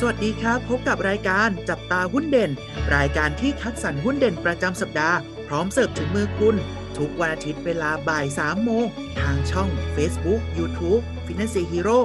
สวัสดีครับ พบกับรายการจับตาหุ้นเด่น รายการที่คัดสรรหุ้นเด่นประจำสัปดาห์ พร้อมเสิร์ฟถึงมือคุณ ทุกวันอาทิตย์เวลาบ่าย3โมง ทางช่อง Facebook YouTube Finance Hero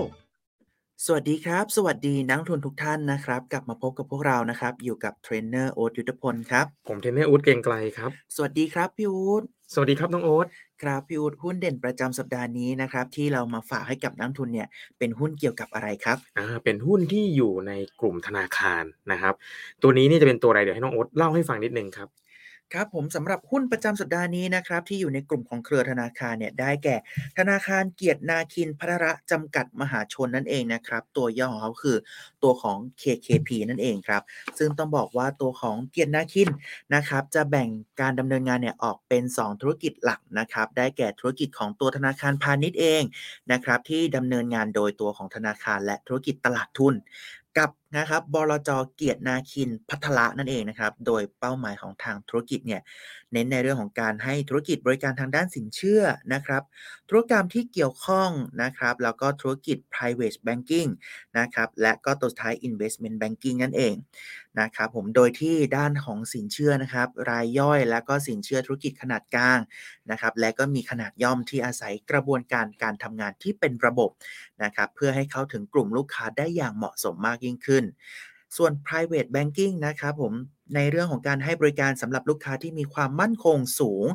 สวัสดีครับ สวัสดีนักลงทุนทุกท่านนะครับ กลับมาพบกับพวกเรานะครับ อยู่กับเทรนเนอร์โอ๊ตยุทธพลครับ ผมเทรนเนอร์อู๊ดเกรียงไกลครับ สวัสดีครับพี่อู๊ดสวัสดีครับน้องโอ๊ตครับพี่อู๊ดหุ้นเด่นประจำสัปดาห์นี้นะครับที่เรามาฝากให้กับนักลงทุนเนี่ยเป็นหุ้นเกี่ยวกับอะไรครับอ่าเป็นหุ้นที่อยู่ในกลุ่มธนาคารนะครับตัวนี้นี่จะเป็นตัวอะไรเดี๋ยวให้น้องโอ๊ตเล่าให้ฟังนิดนึงครับ ครับผมสำหรับหุ้นประจำสัปดาห์นี้นะครับที่อยู่ในกลุ่มของเครือธนาคารเนี่ยได้แก่ ธนาคารเกียรตินาคินพัทระจำกัดมหาชนนั่นเองนะครับตัวย่อของเขาคือตัวของ KKP นั่นเองครับซึ่งต้องบอกว่าตัวของเกียรตินาคินนะครับจะแบ่งการดำเนินงานเนี่ยออกเป็น 2 ธุรกิจหลักนะครับได้แก่ธุรกิจของตัวธนาคารพาณิชย์เองนะครับที่ดำเนินงานโดยตัวของธนาคารและธุรกิจตลาดทุนกับ นะครับบลจเกียรตินาคินพัทละนั่นเองนะครับ โดยเป้าหมายของทางธุรกิจเนี่ยเน้นในเรื่องของการให้ธุรกิจบริการทางด้านสินเชื่อนะครับ ธุรกรรมที่เกี่ยวข้องนะครับ แล้วก็ธุรกิจ private banking นะครับ และก็ตัวท้าย investment banking นั่นเองนะครับผมโดยที่ด้านของสินเชื่อนะครับ รายย่อยและก็สินเชื่อธุรกิจขนาดกลางนะครับ และก็มีขนาดย่อมที่อาศัยกระบวนการการทำงานที่เป็นระบบนะครับ เพื่อให้เข้าถึงกลุ่มลูกค้าได้อย่างเหมาะสมมากยิ่งขึ้นส่วน private banking นะครับผมในเรื่องของการให้บริการสำหรับลูกค้าที่มีความมั่นคงสูง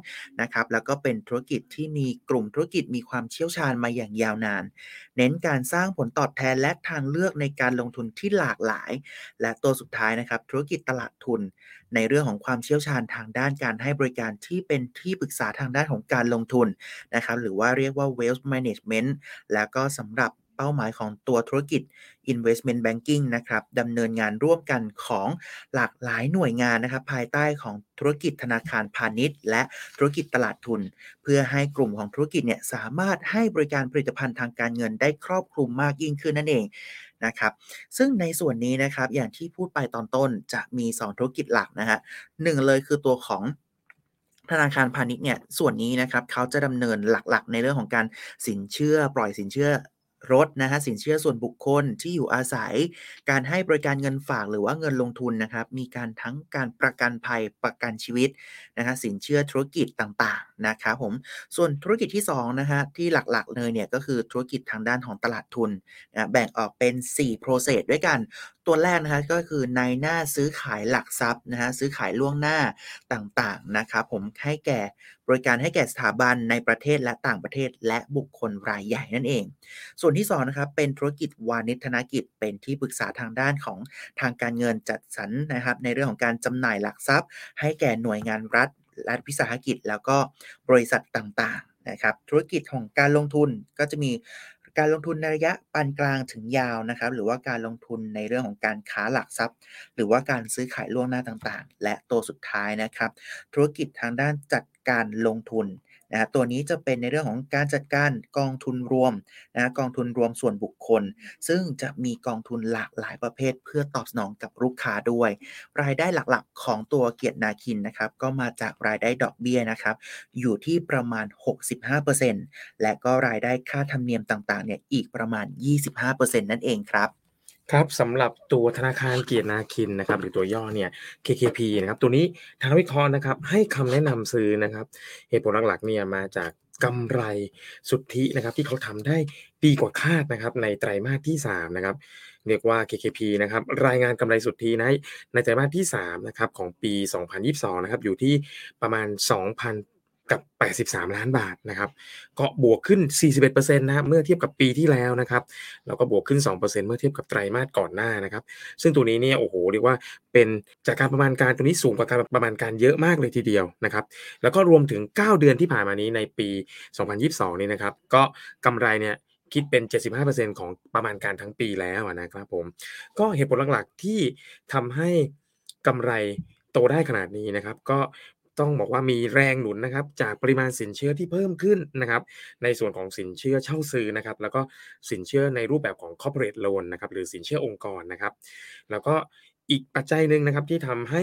นะครับแล้วก็เป็นธุรกิจที่มีกลุ่มธุรกิจมีความเชี่ยวชาญมาอย่างยาวนาน เน้นการสร้างผลตอบแทนและทางเลือกในการลงทุนที่หลากหลาย และตัวสุดท้ายนะครับธุรกิจตลาดทุน ในเรื่องของความเชี่ยวชาญทางด้านการให้บริการที่เป็นที่ปรึกษาทางด้านของการลงทุนนะครับหรือว่าเรียกว่า wealth management แล้วก็สำหรับ เป้าหมายของตัวธุรกิจ investment banking นะครับดำเนินงานร่วมกันของหลากหลายหน่วยงานนะครับ ภายใต้ของธุรกิจธนาคารพาณิชย์ และธุรกิจตลาดทุน เพื่อให้กลุ่มของธุรกิจเนี่ยสามารถให้บริการผลิตภัณฑ์ทางการเงินได้ครอบคลุมมากยิ่งขึ้นนั่นเองนะครับ ซึ่งในส่วนนี้นะครับอย่างที่พูดไปตอนต้นจะมี 2 ธุรกิจหลักนะฮะหนึ่งเลยคือตัวของธนาคารพาณิชย์เนี่ยส่วนนี้นะครับเขาจะดำเนินหลักๆ ในเรื่องของการสินเชื่อปล่อยสินเชื่อ รถนะฮะสินเชื่อส่วนบุคคลที่อยู่อาศัย การให้บริการเงินฝากหรือว่าเงินลงทุนนะครับมีการทั้งการประกันภัยประกันชีวิตนะฮะสินเชื่อธุรกิจต่างๆนะครับผมส่วนธุรกิจที่2นะฮะที่หลักๆเลยเนี่ยก็คือธุรกิจทางด้านของตลาดทุนนะแบ่งออกเป็น 4 process ด้วยกัน ตัวแรกนะฮะก็คือในหน้าซื้อขายหลักทรัพย์นะฮะซื้อขายล่วงหน้าต่างๆนะครับผมให้แก่ บริการให้แก่สถาบันในประเทศและต่างประเทศ และบุคคลรายใหญ่นั่นเอง ส่วนที่2นะครับเป็นธุรกิจวานิชธนกิจ เป็นที่ปรึกษาทางด้านของทางการเงินจัดสรรนะครับในเรื่องของการจำหน่ายหลักทรัพย์ ให้แก่หน่วยงานรัฐรัฐวิสาหกิจ แล้วก็บริษัทต่างๆนะครับธุรกิจของการลงทุนก็จะมี การลงทุนในระยะปานกลางถึงยาวนะครับ หรือว่าการลงทุนในเรื่องของการค้าหลักทรัพย์ หรือว่าการซื้อขายล่วงหน้าต่างๆ และตัวสุดท้ายนะครับ ธุรกิจทางด้านจัดการลงทุน นะตัวนี้จะเป็นในเรื่องของการจัดการกองทุนรวมนะกองทุนรวมส่วนบุคคล ซึ่งจะมีกองทุนหลากหลายประเภท เพื่อตอบสนองกับลูกค้าด้วย รายได้หลักๆ ของตัวเกียรตินาคินนะครับก็มาจากรายได้ดอกเบี้ยนะครับอยู่ที่ประมาณ 65%และก็รายได้ค่าธรรมเนียมต่างๆเนี่ยอีกประมาณ 25%นั่นเองครับ ครับสำหรับตัวธนาคารเกียรตินาคินนะครับหรือตัวย่อเนี่ย KKP นะครับตัวนี้ทางวิเคราะห์นะครับให้คำแนะนำซื้อนะครับเหตุผลหลักๆเนี่ยมาจากกำไรสุทธินะครับที่เขาทำได้ดีกว่าคาดนะครับในไตรมาสที่3นะครับเรียกว่า KKP นะครับรายงานกำไรสุทธิในในไตรมาสที่3นะครับของปี 2022นะครับอยู่ที่ประมาณ2,000 กับ 83 ล้านบาทนะครับ ก็บวกขึ้น 41%นะครับเมื่อเทียบกับปีที่แล้วนะครับ แล้วก็บวกขึ้น 2%เมื่อเทียบกับไตรมาสก่อนหน้านะครับ ซึ่งตัวนี้เนี่ยโอ้โหเรียกว่าเป็นจากการประมาณการตัวนี้สูงกว่าการประมาณการเยอะมากเลยทีเดียวนะครับ แล้วก็รวมถึง 9 เดือนที่ผ่านมานี้ในปี 2022 นี่นะครับ ก็กำไรเนี่ยคิดเป็น 75%ของประมาณการทั้งปีแล้วนะครับผม ก็เหตุผลหลักๆที่ทำให้กำไรโตได้ขนาดนี้นะครับ ก็ ต้องบอกว่ามีแรงหนุนนะครับจากปริมาณสินเชื่อที่เพิ่มขึ้นนะครับในส่วนของสินเชื่อเช่าซื้อนะครับแล้วก็สินเชื่อในรูปแบบของ corporate loan นะครับหรือสินเชื่อองค์กรนะครับ แล้วก็อีกปัจจัยหนึ่งนะครับที่ทำให้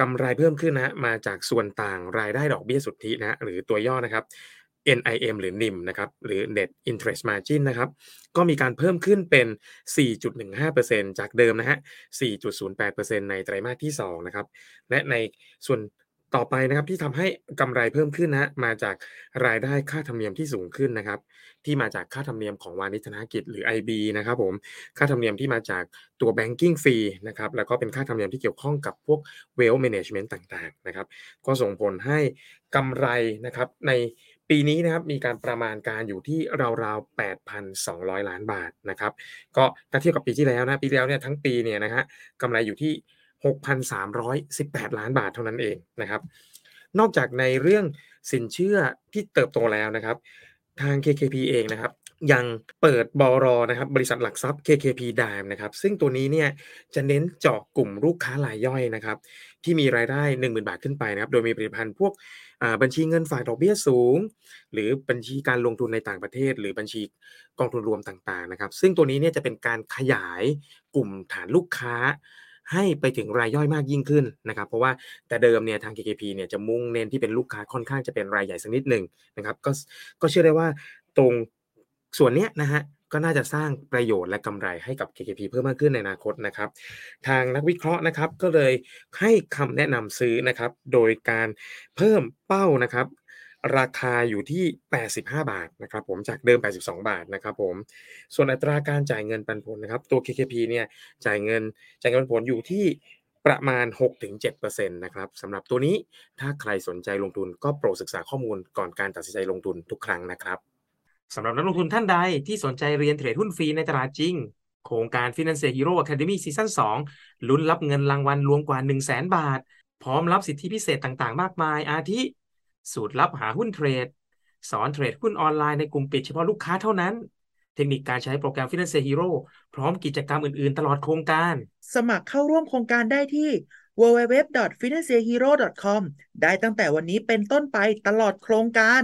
กำไรเพิ่มขึ้นนะมาจากส่วนต่างรายได้ดอกเบี้ยสุทธินะหรือตัวย่อนะครับ NIM หรือ NIM นะครับหรือ Net Interest Margin นะครับก็มีการเพิ่มขึ้นเป็น 4.15%จากเดิมนะฮะ 4.08%ในไตรมาสที่2นะครับและในส่วน ต่อไปนะครับที่ทำให้กำไรเพิ่มขึ้นนะมาจากรายได้ค่าธรรมเนียมที่สูงขึ้นนะครับ ที่มาจากค่าธรรมเนียมของวานิชธนกิจหรือ IB นะครับผมค่าธรรมเนียมที่มาจากตัว banking fee นะครับแล้วก็เป็นค่าธรรมเนียมที่เกี่ยวข้องกับพวก wealth management ต่างๆนะครับ ก็ส่งผลให้กำไรนะครับในปีนี้นะครับมีการประมาณการอยู่ที่ราวๆ 8,200 ล้านบาทนะครับ ก็ถ้าเทียบกับปีที่แล้วนะปีแล้วเนี่ยทั้งปีเนี่ยนะฮะกำไรอยู่ที่ 6,318 ล้านบาทเท่านั้นเองนะครับ นอกจากในเรื่องสินเชื่อที่เติบโตแล้วนะครับ ทาง KKP เองนะครับ ยังเปิดบอรอนะครับบริษัทหลักทรัพย์ KKP Dime นะครับซึ่งตัวนี้เนี่ยจะเน้นเจาะกลุ่มลูกค้ารายย่อยนะครับ ที่มีรายได้ 10,000 บาทขึ้นไปนะครับ โดยมีผลิตภัณฑ์พวกบัญชีเงินฝากดอกเบี้ยสูง หรือบัญชีการลงทุนในต่างประเทศ หรือบัญชีกองทุนรวมต่างๆนะครับ ซึ่งตัวนี้เนี่ยจะเป็นการขยายกลุ่มฐานลูกค้า ให้ไปถึงรายย่อยมากยิ่งขึ้นนะครับ เพราะว่าแต่เดิมเนี่ยทาง KKP เนี่ยจะมุ่งเน้นที่เป็นลูกค้าค่อนข้างจะเป็นรายใหญ่สักนิดหนึ่งนะครับ ก็ก็เชื่อได้ว่าตรงส่วนเนี้ยนะฮะก็น่าจะสร้างประโยชน์และกำไรให้กับ KKP เพิ่มมากขึ้นในอนาคตนะครับ ทางนักวิเคราะห์นะครับก็เลยให้คำแนะนำซื้อนะครับ โดยการเพิ่มเป้านะครับ ราคาอยู่ที่ 85 บาทนะครับผมจากเดิม 82 บาทนะครับผมส่วนอัตราการจ่ายเงินปันผลนะครับตัว KKP เนี่ยจ่ายเงินจ่ายเงินปันผลอยู่ที่ประมาณ 6-7%นะครับสำหรับตัวนี้ถ้าใครสนใจลงทุนก็โปรดศึกษาข้อมูลก่อนการตัดสินใจลงทุนทุกครั้งนะครับสำหรับนักลงทุนท่านใดที่สนใจเรียนเทรดหุ้นฟรีในตลาดจริง โครงการ Financial Hero Academy ซีซั่น2ลุ้นรับเงินรางวัลรวมกว่า 1 0 0 0 0แบาท พร้อมรับสิทธิพิเศษต่างๆ มากมาย อาทิ สูตรลับหาหุ้นเทรด สอนเทรดหุ้นออนไลน์ในกลุ่มปิดเฉพาะลูกค้าเท่านั้น เทคนิคการใช้โปรแกรม Finance Hero พร้อมกิจกรรมอื่น ๆ ตลอดโครงการ สมัครเข้าร่วมโครงการได้ที่ www.financehero.com ได้ตั้งแต่วันนี้เป็นต้นไปตลอดโครงการ